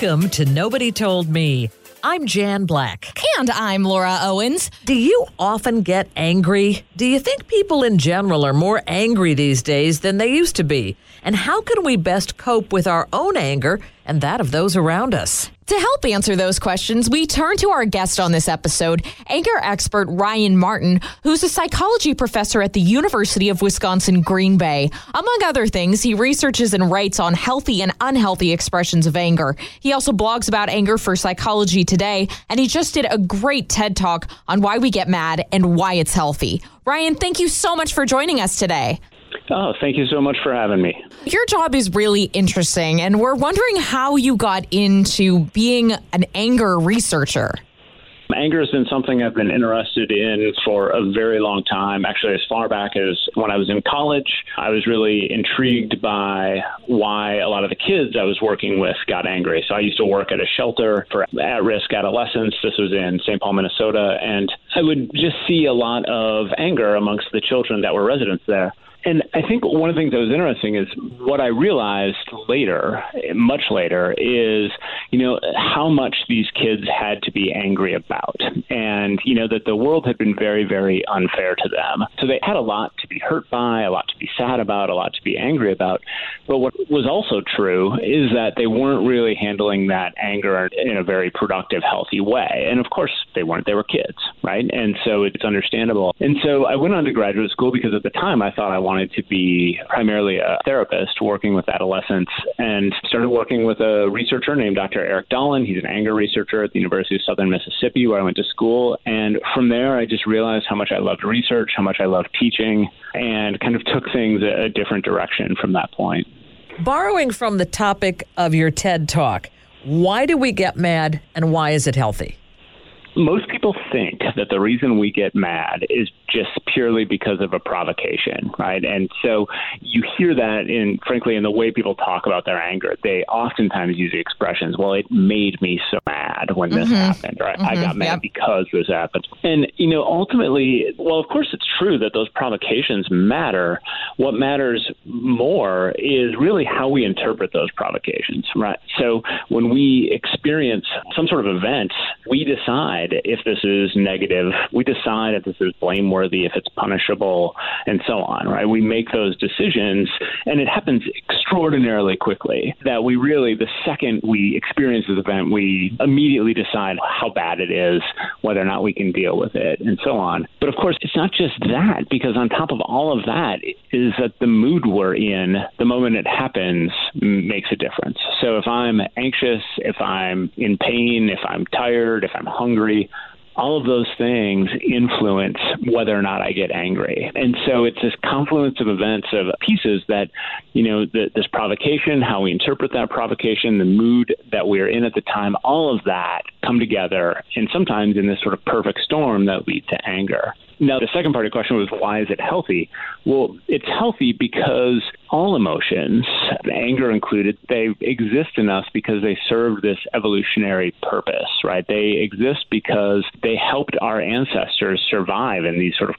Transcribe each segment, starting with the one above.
Welcome to Nobody Told Me. I'm Jan Black. And I'm Laura Owens. Do you often get angry? Do you think people in general are more angry these days than they used to be? And how can we best cope with our own anger and that of those around us? To help answer those questions, we turn to our guest on this episode, anger expert Ryan Martin, who's a psychology professor at the University of Wisconsin Green Bay. Among other things, he researches and writes on healthy and unhealthy expressions of anger. He also blogs about anger for Psychology Today, and he just did a great TED Talk on why we get mad and why it's healthy. Ryan, thank you so much for joining us today. Oh, thank you so much for having me. Your job is really interesting, and we're wondering how you got into being an anger researcher. Anger has been something I've been interested in for a very long time. Actually, as far back as when I was in college, I was really intrigued by why a lot of the kids I was working with got angry. So I used to work at a shelter for at risk adolescents. This was in St. Paul, Minnesota. And I would just see a lot of anger amongst the children that were residents there. And I think one of the things that was interesting is what I realized later, much later, is, you know, how much these kids had to be angry about. And, you know, that the world had been very, very unfair to them. So they had a lot to be hurt by, a lot to be sad about, a lot to be angry about. But what was also true is that they weren't really handling that anger in a very productive, healthy way. And of course, they weren't. They were kids, right? And so it's understandable. And so I went on to graduate school because at the time I thought I wanted to be primarily a therapist working with adolescents and started working with a researcher named Dr. Eric Dahlen. He's an anger researcher at the University of Southern Mississippi, where I went to school. And from there, I just realized how much I loved research, how much I loved teaching, and kind of took things a different direction from that point. Borrowing from the topic of your TED Talk, why do we get mad and why is it healthy? Most people think that the reason we get mad is just purely because of a provocation, right? And so you hear that in, frankly, in the way people talk about their anger. They oftentimes use the expressions, well, it made me so mad when this mm-hmm. happened, right? Mm-hmm. I got mad yep. because this happened. And, you know, ultimately, well, of course, it's true that those provocations matter. What matters more is really how we interpret those provocations, right? So when we experience some sort of event, we decide if this is negative, we decide if this is blameworthy if it's punishable, and so on, right? We make those decisions, and it happens extraordinarily quickly that we really, the second we experience this event, we immediately decide how bad it is, whether or not we can deal with it, and so on. But of course, it's not just that, because on top of all of that is that the mood we're in the moment it happens makes a difference. So if I'm anxious, if I'm in pain, if I'm tired, if I'm hungry, all of those things influence whether or not I get angry. And so it's this confluence of events of pieces that, you know, the, this provocation, how we interpret that provocation, the mood that we're in at the time, all of that come together and sometimes in this sort of perfect storm that lead to anger. Now, the second part of the question was why is it healthy? Well, it's healthy because all emotions, anger included, they exist in us because they serve this evolutionary purpose, right? They exist because they helped our ancestors survive in these sort of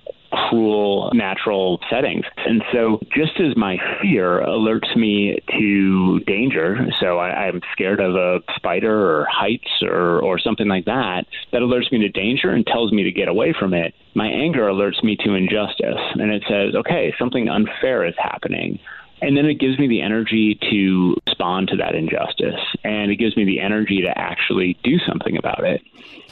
cruel natural settings. And so, just as my fear alerts me to danger, so I, am scared of a spider or heights or, or something like that, that alerts me to danger and tells me to get away from it. My anger alerts me to injustice, and it says, okay, something unfair is happening. And then it gives me the energy to respond to that injustice. And it gives me the energy to actually do something about it.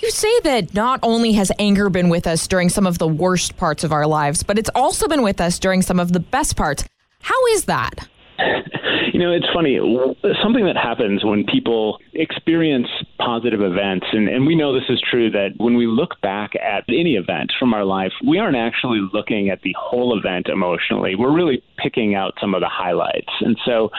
You say that not only has anger been with us during some of the worst parts of our lives, but it's also been with us during some of the best parts. How is that? You know, it's funny. Something that happens when people experience positive events, and, and we know this is true, that when we look back at any event from our life, we aren't actually looking at the whole event emotionally. We're really picking out some of the highlights. And so,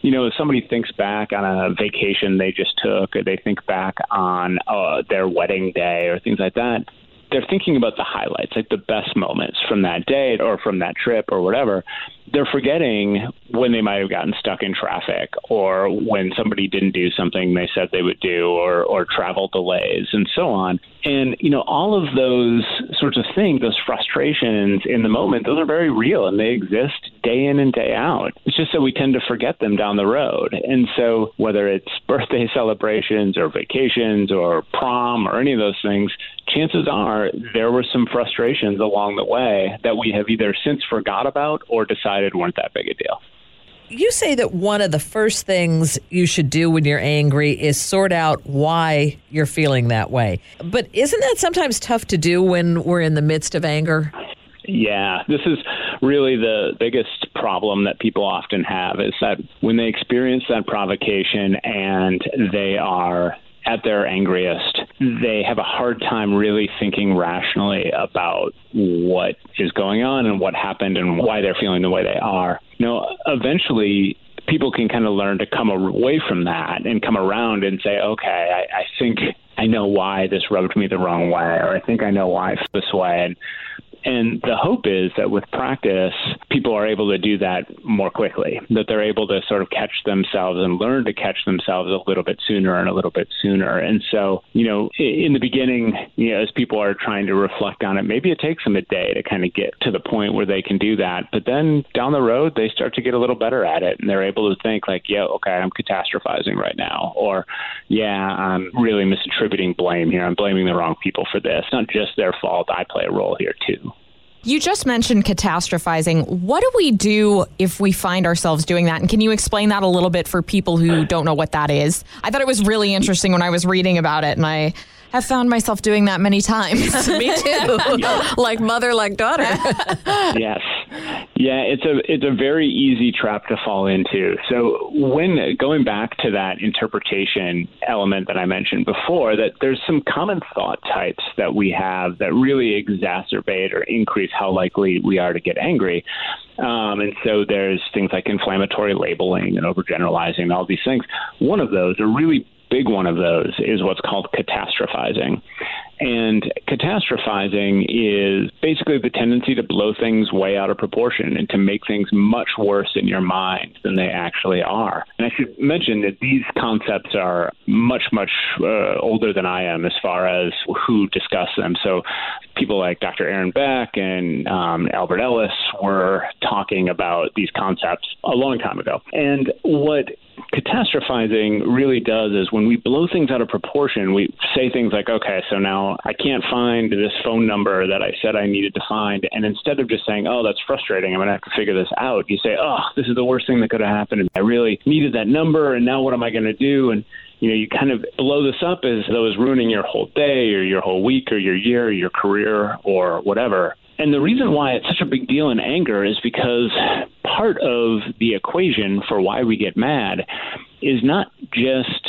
you know, if somebody thinks back on a vacation they just took, or they think back on uh, their wedding day, or things like that, they're thinking about the highlights, like the best moments from that day or from that trip or whatever. They're forgetting when they might have gotten stuck in traffic or when somebody didn't do something they said they would do or, or travel delays and so on. And, you know, all of those sorts of things, those frustrations in the moment, those are very real and they exist day in and day out. It's just that we tend to forget them down the road. And so, whether it's birthday celebrations or vacations or prom or any of those things, chances are there were some frustrations along the way that we have either since forgot about or decided weren't that big a deal. You say that one of the first things you should do when you're angry is sort out why you're feeling that way. But isn't that sometimes tough to do when we're in the midst of anger? Yeah, this is really the biggest problem that people often have is that when they experience that provocation and they are at their angriest, they have a hard time really thinking rationally about what is going on and what happened and why they're feeling the way they are. You know, eventually people can kind of learn to come away from that and come around and say, okay, I, I think I know why this rubbed me the wrong way, or I think I know why this way. And and the hope is that with practice, people are able to do that more quickly, that they're able to sort of catch themselves and learn to catch themselves a little bit sooner and a little bit sooner. And so, you know, in the beginning, you know, as people are trying to reflect on it, maybe it takes them a day to kind of get to the point where they can do that. But then down the road, they start to get a little better at it and they're able to think, like, yeah, okay, I'm catastrophizing right now. Or, yeah, I'm really misattributing blame here. I'm blaming the wrong people for this. It's not just their fault. I play a role here too. You just mentioned catastrophizing. What do we do if we find ourselves doing that? And can you explain that a little bit for people who don't know what that is? I thought it was really interesting when I was reading about it, and I have found myself doing that many times. Me too. like mother, like daughter. yes. Yeah, it's a it's a very easy trap to fall into. So when going back to that interpretation element that I mentioned before, that there's some common thought types that we have that really exacerbate or increase how likely we are to get angry. Um, and so there's things like inflammatory labeling and overgeneralizing and all these things. One of those, a really big one of those, is what's called catastrophizing. And catastrophizing is basically the tendency to blow things way out of proportion and to make things much worse in your mind than they actually are. And I should mention that these concepts are much, much uh, older than I am as far as who discussed them. So people like Dr. Aaron Beck and um, Albert Ellis were talking about these concepts a long time ago. And what catastrophizing really does is when we blow things out of proportion, we say things like, okay, so now I can't find this phone number that I said I needed to find. And instead of just saying, oh, that's frustrating, I'm going to have to figure this out, you say, oh, this is the worst thing that could have happened. I really needed that number, and now what am I going to do? And you know, you kind of blow this up as though it's ruining your whole day or your whole week or your year or your career or whatever. And the reason why it's such a big deal in anger is because part of the equation for why we get mad is not just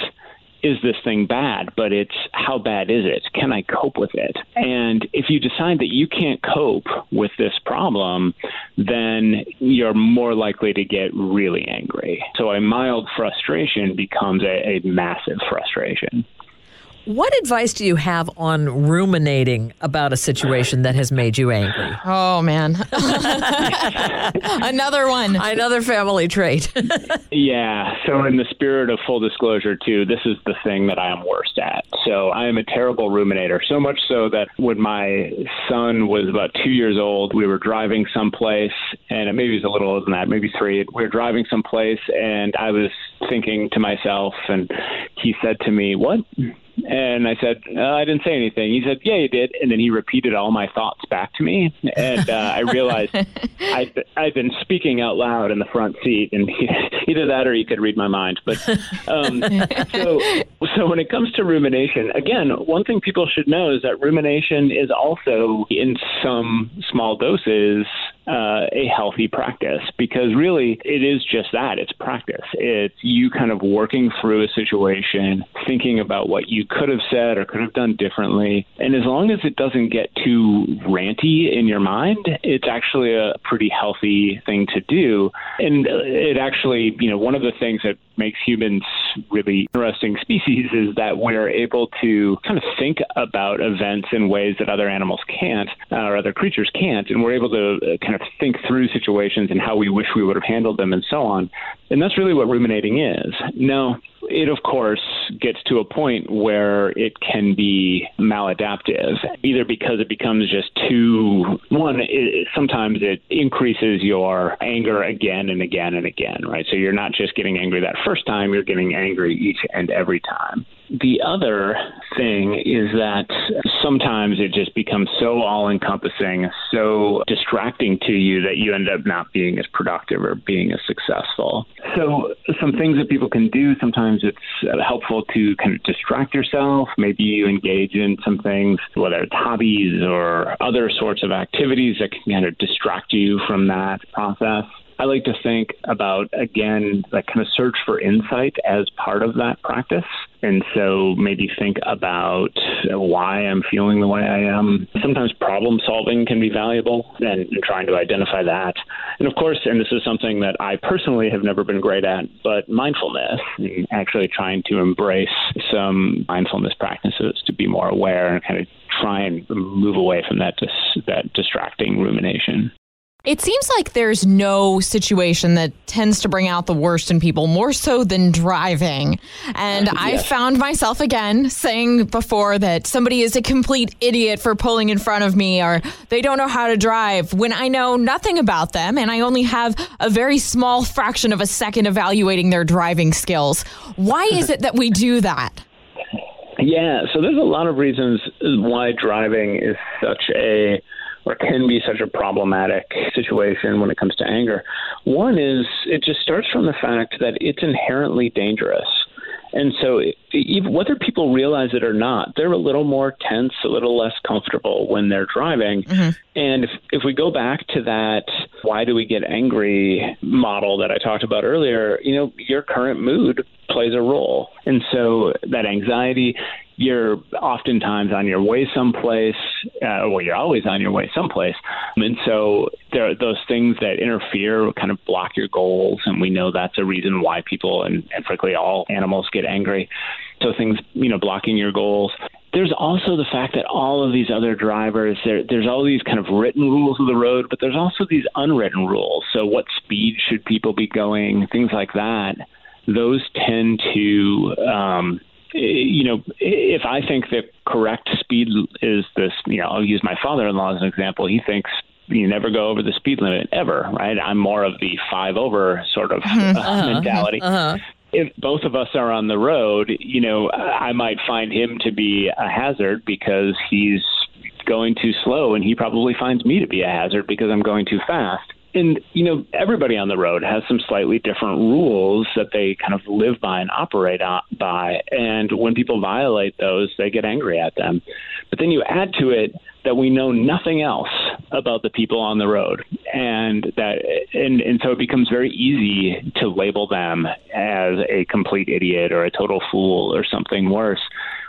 is this thing bad, but it's how bad is it? Can I cope with it? And if you decide that you can't cope with this problem, then you're more likely to get really angry. So a mild frustration becomes a, a massive frustration. What advice do you have on ruminating about a situation that has made you angry? Oh, man. Another one. Another family trait. yeah. So, in the spirit of full disclosure, too, this is the thing that I am worst at. So, I am a terrible ruminator, so much so that when my son was about two years old, we were driving someplace, and maybe he was a little older than that, maybe three. We were driving someplace, and I was thinking to myself, and he said to me, What? And I said, uh, I didn't say anything. He said, Yeah, you did. And then he repeated all my thoughts back to me. And uh, I realized I'd, I'd been speaking out loud in the front seat. And he, either that or he could read my mind. But um, so, so when it comes to rumination, again, one thing people should know is that rumination is also, in some small doses, uh, a healthy practice because really it is just that it's practice. It's you kind of working through a situation, thinking about what you could have said or could have done differently. And as long as it doesn't get too ranty in your mind, it's actually a pretty healthy thing to do. And it actually, you know, one of the things that makes humans really interesting species is that we're able to kind of think about events in ways that other animals can't uh, or other creatures can't. And we're able to uh, kind of think through situations and how we wish we would have handled them and so on. And that's really what ruminating is. Now, it, of course, gets to a point where it can be maladaptive, either because it becomes just too, one, it, sometimes it increases your anger again and again and again, right? So you're not just getting angry that first time, you're getting angry each and every time. The other thing is that sometimes it just becomes so all encompassing, so distracting to you that you end up not being as productive or being as successful. So, some things that people can do sometimes it's uh, helpful to kind of distract yourself. Maybe you engage in some things, whether it's hobbies or other sorts of activities that can kind of distract you from that process. I like to think about, again, that kind of search for insight as part of that practice. And so maybe think about why I'm feeling the way I am. Sometimes problem solving can be valuable and, and trying to identify that. And of course, and this is something that I personally have never been great at, but mindfulness, and actually trying to embrace some mindfulness practices to be more aware and kind of try and move away from that dis- that distracting rumination. It seems like there's no situation that tends to bring out the worst in people more so than driving. And. I found myself again saying before that somebody is a complete idiot for pulling in front of me or they don't know how to drive when I know nothing about them and I only have a very small fraction of a second evaluating their driving skills. Why is it that we do that? Yeah, so there's a lot of reasons why driving is such a or can be such a problematic situation when it comes to anger. One is it just starts from the fact that it's inherently dangerous. And so, whether people realize it or not, they're a little more tense, a little less comfortable when they're driving. Mm-hmm. And if, if we go back to that, why do we get angry model that I talked about earlier, you know, your current mood plays a role. And so, that anxiety, you're oftentimes on your way someplace. Uh, well, you're always on your way someplace. And so there are those things that interfere, kind of block your goals. And we know that's a reason why people and, and frankly all animals get angry. So things, you know, blocking your goals. There's also the fact that all of these other drivers, there, there's all these kind of written rules of the road, but there's also these unwritten rules. So what speed should people be going? Things like that. Those tend to um, you know, if I think the correct speed is this, you know, I'll use my father-in-law as an example. He thinks you never go over the speed limit ever, right? I'm more of the five over sort of uh, uh-huh. mentality. Uh-huh. If both of us are on the road, you know, I might find him to be a hazard because he's going too slow, and he probably finds me to be a hazard because I'm going too fast and you know everybody on the road has some slightly different rules that they kind of live by and operate by. And when people violate those they get angry at them. But then you add to it that we know nothing else about the people on the road and that and and so it becomes very easy to label them as a complete idiot or a total fool or something worse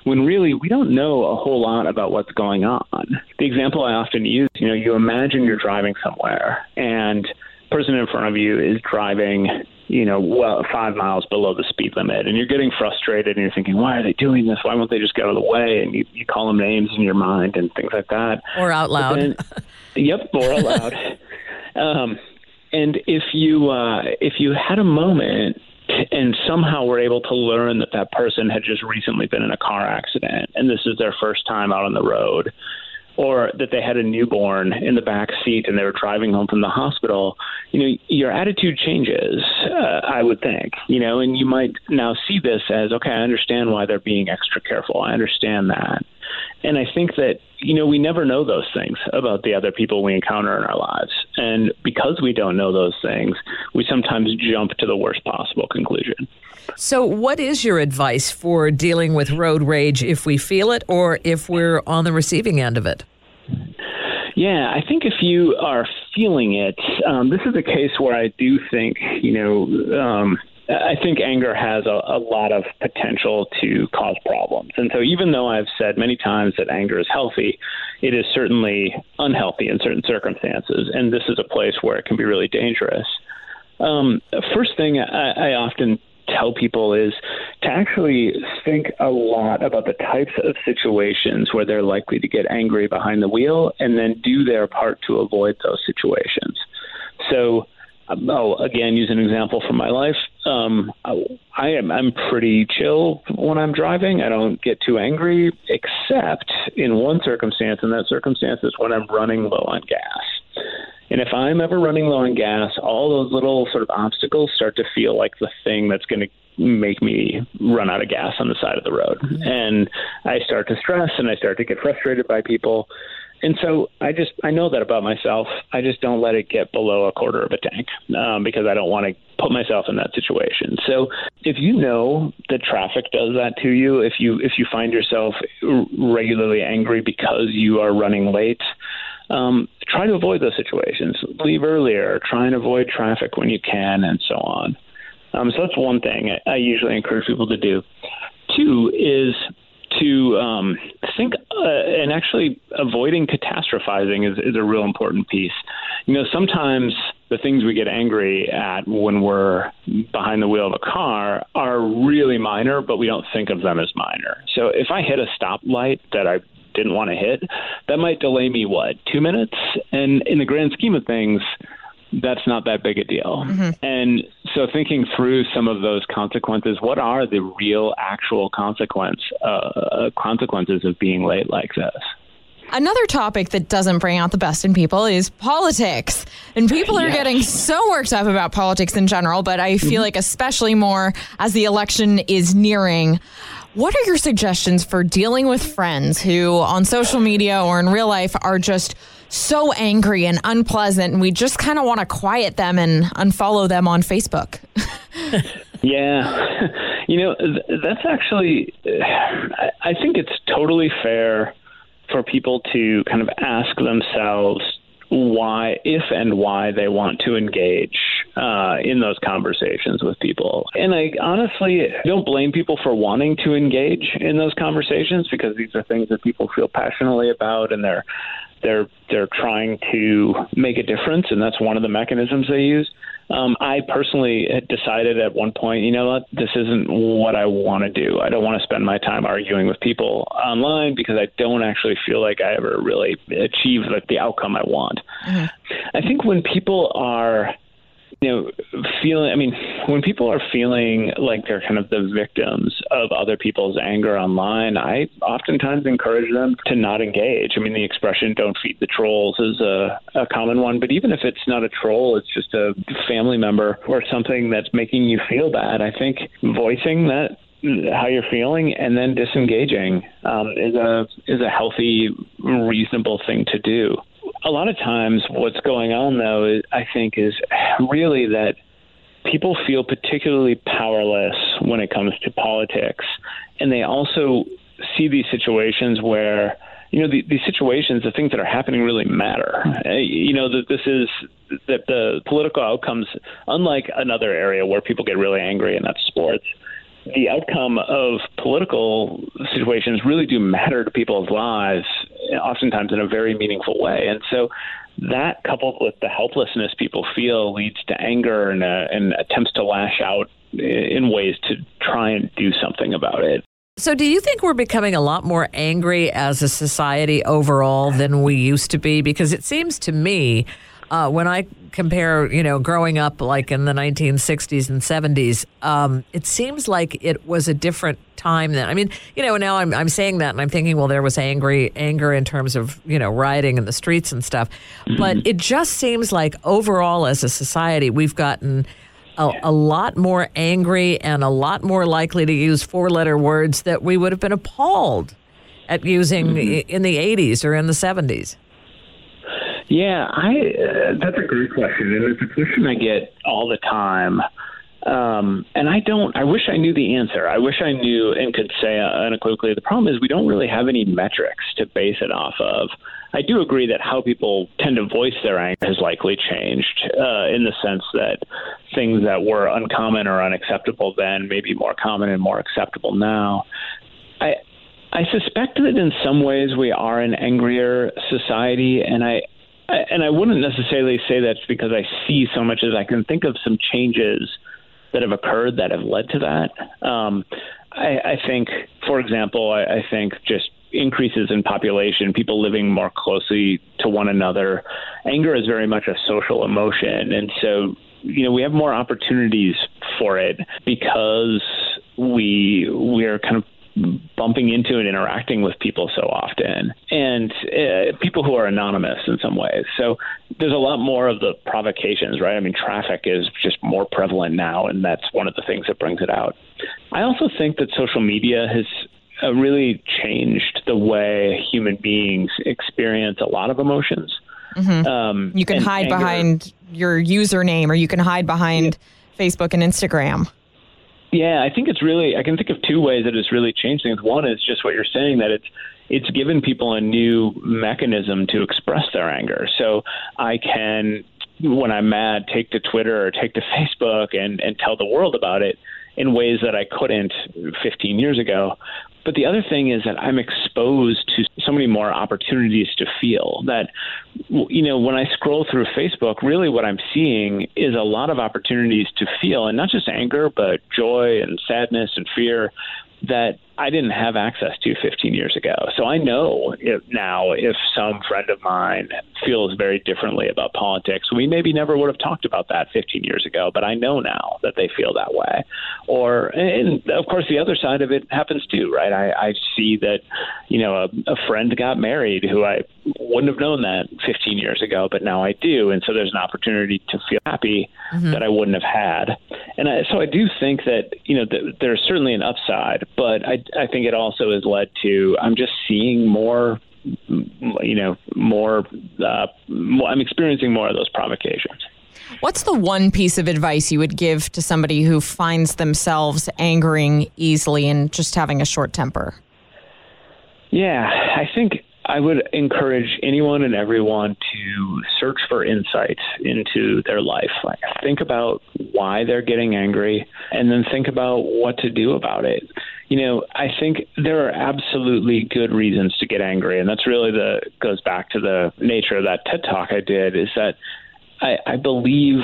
when really we don't know a whole lot about what's going on. The example I often use, you know, you imagine you're driving somewhere and person in front of you is driving you know, well, five miles below the speed limit, and you're getting frustrated, and you're thinking, why are they doing this? Why won't they just get out of the way? And you, you call them names in your mind and things like that, or out loud. Then, yep, or out loud. um, and if you uh, if you had a moment and somehow we're able to learn that that person had just recently been in a car accident and this is their first time out on the road or that they had a newborn in the back seat and they were driving home from the hospital, you know, your attitude changes, uh, I would think, you know, and you might now see this as, okay, I understand why they're being extra careful. I understand that. And I think that, you know, we never know those things about the other people we encounter in our lives. And because we don't know those things, we sometimes jump to the worst possible conclusion. So, what is your advice for dealing with road rage if we feel it or if we're on the receiving end of it? Yeah, I think if you are feeling it, um, this is a case where I do think, you know, um, I think anger has a, a, lot of potential to cause problems. And so, even though I've said many times that anger is healthy, it is certainly unhealthy in certain circumstances. And this is a place where it can be really dangerous. Um, first thing I, I often tell people is to actually think a lot about the types of situations where they're likely to get angry behind the wheel and then do their part to avoid those situations. So, oh, again, use an example from my life. Um, I I am I'm pretty chill when I'm driving. I don't get too angry, except in one circumstance, and that circumstance is when I'm running low on gas. And if I'm ever running low on gas, all those little sort of obstacles start to feel like the thing that's going to make me run out of gas on the side of the road. Mm-hmm. And I start to stress and I start to get frustrated by people. And so I just I know that about myself. I just don't let it get below a quarter of a tank um, because I don't want to put myself in that situation. So if you know that traffic does that to you, if you if you find yourself regularly angry because you are running late, um, try to avoid those situations. Leave earlier. Try and avoid traffic when you can, and so on. Um, so that's one thing I usually encourage people to do. Two is to um, think uh, and actually avoiding catastrophizing is, is a real important piece. You know, sometimes the things we get angry at when we're behind the wheel of a car are really minor, but we don't think of them as minor. So if I hit a stoplight that I didn't want to hit, that might delay me, what, two minutes? And in the grand scheme of things, that's not that big a deal. Mm-hmm. And so thinking through some of those consequences, what are the real actual consequence uh, consequences of being late like this? Another topic that doesn't bring out the best in people is politics. And people are getting so worked up about politics in general, but I feel mm-hmm. like especially more as the election is nearing. What are your suggestions for dealing with friends who on social media or in real life are just so angry and unpleasant, and we just kind of want to quiet them and unfollow them on Facebook. yeah, you know that's actually. I think it's totally fair for people to kind of ask themselves why, if and why they want to engage uh, in those conversations with people. And I honestly don't blame people for wanting to engage in those conversations because these are things that people feel passionately about and they're they're they're trying to make a difference, and that's one of the mechanisms they use. Um, I personally had decided at one point, you know what, this isn't what I want to do. I don't want to spend my time arguing with people online because I don't actually feel like I ever really achieve like the outcome I want. Mm-hmm. I think when people are you know, feeling, I mean, when people are feeling like they're kind of the victims of other people's anger online, I oftentimes encourage them to not engage. I mean, the expression don't feed the trolls is a, a common one, but even if it's not a troll, it's just a family member or something that's making you feel bad. I think voicing that how you're feeling and then disengaging um, is a is a healthy, reasonable thing to do a lot of times what's going on though i think is really that people feel particularly powerless when it comes to politics. And they also see these situations where you know the, these situations the things that are happening really matter. Uh, you know that this is that the political outcomes unlike another area where people get really angry and that's sports the outcome of political situations really do matter to people's lives, oftentimes in a very meaningful way. And so that coupled with the helplessness people feel leads to anger and, uh, and attempts to lash out in ways to try and do something about it. So, do you think we're becoming a lot more angry as a society overall than we used to be? Because it seems to me uh, when I compare, you know, growing up like in the 1960s and 70s, um, it seems like it was a different time then. I mean, you know, now I'm, I'm saying that and I'm thinking, well, there was angry anger in terms of, you know, rioting in the streets and stuff. Mm-hmm. But it just seems like overall as a society, we've gotten a, a, lot more angry and a lot more likely to use four letter words that we would have been appalled at using mm-hmm. in the 80s or in the 70s. Yeah, I uh, that's a great question, and it's a question I get all the time. Um, and I don't. I wish I knew the answer. I wish I knew and could say unequivocally. The problem is we don't really have any metrics to base it off of. I do agree that how people tend to voice their anger has likely changed uh, in the sense that things that were uncommon or unacceptable then may be more common and more acceptable now. I I suspect that in some ways we are an angrier society, and I and I wouldn't necessarily say that's because I see so much as I can think of some changes that have occurred that have led to that. Um, I, I think, for example, I, I think just increases in population, people living more closely to one another. Anger is very much a social emotion, and so you know we have more opportunities for it because we we are kind of bumping into and interacting with people so often, and uh, people who are anonymous in some ways. So there's a lot more of the provocations, right? I mean, traffic is just more prevalent now, and that's one of the things that brings it out. I also think that social media has uh, really changed the way human beings experience a lot of emotions. Mm-hmm. Um, you can hide anger. behind your username, or you can hide behind yeah. Facebook and Instagram. Yeah, I think it's really. I can think of two ways that it's really changed things. One is just what you're saying that it's it's given people a new mechanism to express their anger. So I can, when I'm mad, take to Twitter or take to Facebook and and tell the world about it in ways that I couldn't 15 years ago. But the other thing is that I'm exposed to so many more opportunities to feel that, you know, when I scroll through Facebook, really what I'm seeing is a lot of opportunities to feel, and not just anger, but joy and sadness and fear that I didn't have access to 15 years ago. So I know if now if some friend of mine feels very differently about politics, we maybe never would have talked about that 15 years ago, but I know now that they feel that way. Or, and of course, the other side of it happens too, right? I, I see that, you know, a, a friend got married who I wouldn't have known that 15 years ago, but now I do. And so there's an opportunity to feel happy mm-hmm. that I wouldn't have had. And I, so I do think that, you know, th- there's certainly an upside, but I, I think it also has led to, I'm just seeing more you know more, uh, more i'm experiencing more of those provocations What's the one piece of advice you would give to somebody who finds themselves angering easily and just having a short temper? Yeah, I think I would encourage anyone and everyone to search for insights into their life. Like, think about why they're getting angry and then think about what to do about it. You know, I think there are absolutely good reasons to get angry, and that's really the goes back to the nature of that TED talk I did. Is that I, I believe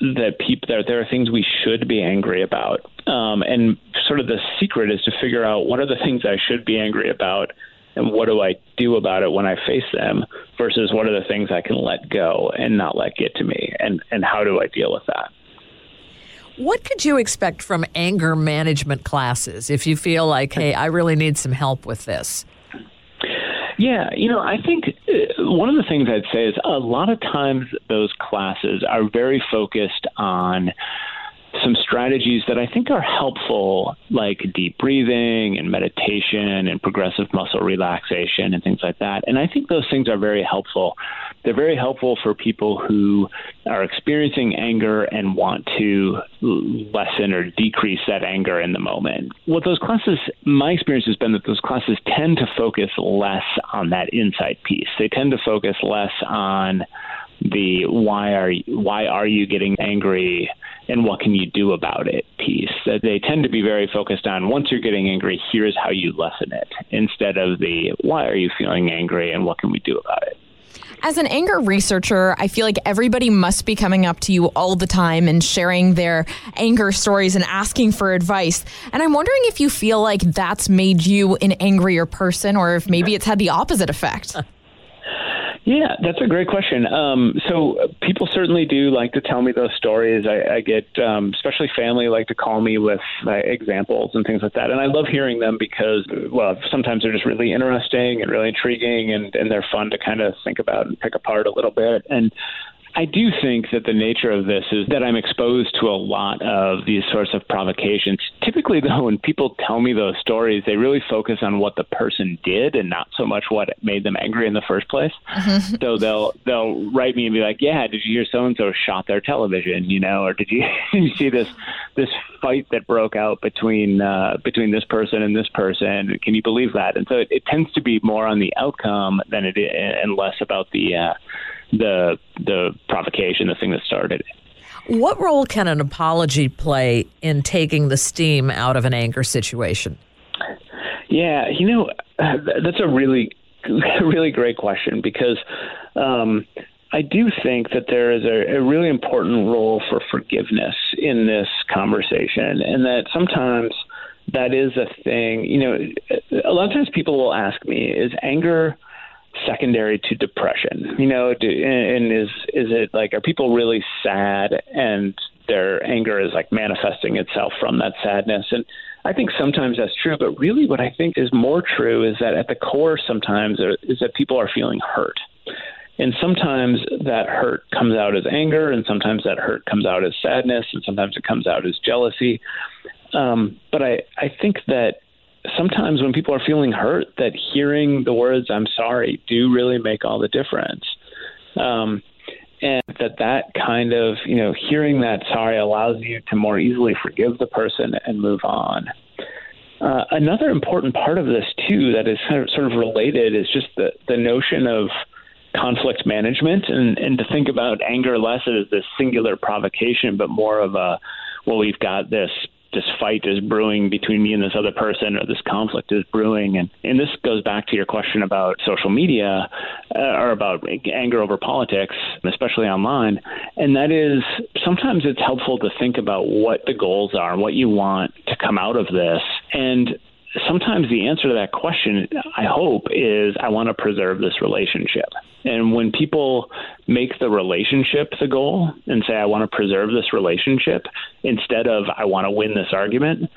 that people there there are things we should be angry about, um, and sort of the secret is to figure out what are the things I should be angry about and what do I do about it when I face them versus what are the things I can let go and not let get to me? And and how do I deal with that? What could you expect from anger management classes if you feel like hey I really need some help with this? Yeah, you know, I think uh, one of the things I'd say is a lot of times those classes are very focused on some strategies that I think are helpful, like deep breathing and meditation and progressive muscle relaxation and things like that. And I think those things are very helpful. They're very helpful for people who are experiencing anger and want to lessen or decrease that anger in the moment. What those classes, my experience has been that those classes tend to focus less on that insight piece. They tend to focus less on the why are why are you getting angry and what can you do about it piece that they tend to be very focused on once you're getting angry here's how you lessen it instead of the why are you feeling angry and what can we do about it as an anger researcher, I feel like everybody must be coming up to you all the time and sharing their anger stories and asking for advice. And I'm wondering if you feel like that's made you an angrier person or if maybe it's had the opposite effect. Yeah, that's a great question. Um, so people certainly do like to tell me those stories. I, I get, um, especially family, like to call me with uh, examples and things like that, and I love hearing them because, well, sometimes they're just really interesting and really intriguing, and, and they're fun to kind of think about and pick apart a little bit. And I do think that the nature of this is that I'm exposed to a lot of these sorts of provocations. Typically, though, when people tell me those stories, they really focus on what the person did and not so much what made them angry in the first place. Mm-hmm. So they'll they'll write me and be like, "Yeah, did you hear so and so shot their television? You know, or did you did you see this this fight that broke out between uh, between this person and this person? Can you believe that?" And so it, it tends to be more on the outcome than it is, and less about the uh, the the provocation, the thing that started it. What role can an apology play in taking the steam out of an anger situation? Yeah, you know, that's a really, really great question because um, I do think that there is a, a really important role for forgiveness in this conversation, and that sometimes that is a thing. You know, a lot of times people will ask me, "Is anger?" Secondary to depression? You know, do, and is is it like are people really sad and their anger is like manifesting itself from that sadness? And I think sometimes that's true, but really what I think is more true is that at the core sometimes is that people are feeling hurt. And sometimes that hurt comes out as anger, and sometimes that hurt comes out as sadness, and sometimes it comes out as jealousy. Um, but I, I think that sometimes when people are feeling hurt, that hearing the words "I'm sorry" do really make all the difference. Um, and that that kind of you know hearing that sorry allows you to more easily forgive the person and move on. Uh, another important part of this too that is kind of, sort of related is just the the notion of conflict management and, and to think about anger less as this singular provocation, but more of a well, we've got this this fight is brewing between me and this other person or this conflict is brewing. And and this goes back to your question about social media uh, or about anger over politics especially online. And that is sometimes it's helpful to think about what the goals are what you want to come out of this. And sometimes the answer to that question, I hope, is I want to preserve this relationship. And when people make the relationship the goal and say, I want to preserve this relationship instead of I want to win this argument,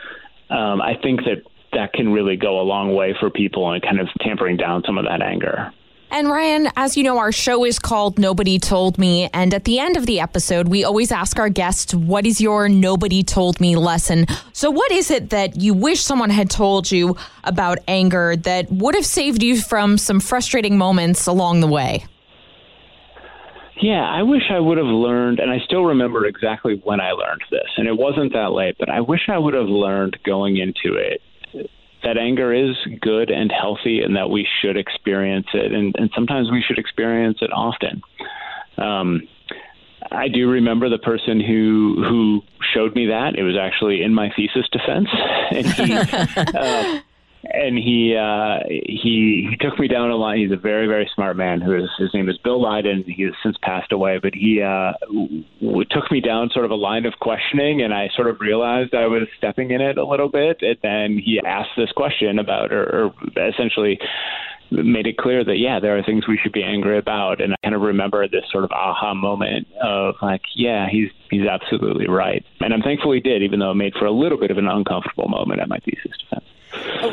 um, I think that that can really go a long way for people and kind of tampering down some of that anger. And Ryan, as you know, our show is called Nobody Told Me. And at the end of the episode, we always ask our guests, What is your Nobody Told Me lesson? So, what is it that you wish someone had told you about anger that would have saved you from some frustrating moments along the way? Yeah, I wish I would have learned, and I still remember exactly when I learned this, and it wasn't that late, but I wish I would have learned going into it that anger is good and healthy and that we should experience it and, and sometimes we should experience it often. Um, I do remember the person who who showed me that. It was actually in my thesis defense, and he uh, and he uh, he he took me down a line. He's a very very smart man. Who is his name is Bill Lyddon. He has since passed away, but he uh, took me down sort of a line of questioning, and I sort of realized I was stepping in it a little bit. And then he asked this question about, or, or essentially made it clear that yeah, there are things we should be angry about, and I kind of remember this sort of aha moment of like, yeah, he's he's absolutely right, and I'm thankful he did, even though it made for a little bit of an uncomfortable moment at my thesis defense.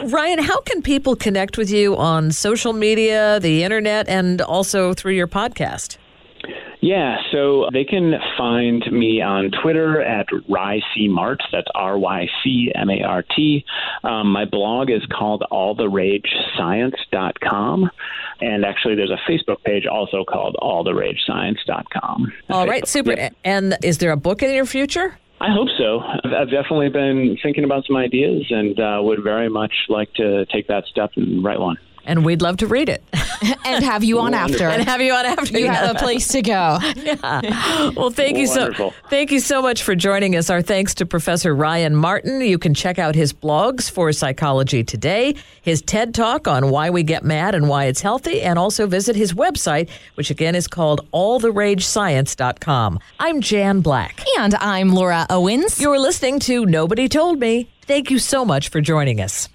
Ryan, how can people connect with you on social media, the internet, and also through your podcast? Yeah, so they can find me on Twitter at RyCMart. That's R Y C M A R T. Um, my blog is called alltheragescience.com. And actually, there's a Facebook page also called alltheragescience.com. All right, super. Yep. And is there a book in your future? I hope so. I've definitely been thinking about some ideas and uh, would very much like to take that step and write one and we'd love to read it. And have you on after. And have you on after you have a place to go. Yeah. well thank you so thank you so much for joining us. Our thanks to professor ryan martin. You can check out his blogs for psychology today his ted talk on why we get mad and why it's healthy and also visit his website which again is called alltheragescience.com i'm jan black. And i'm laura owens. You're listening to nobody told me. Thank you so much for joining us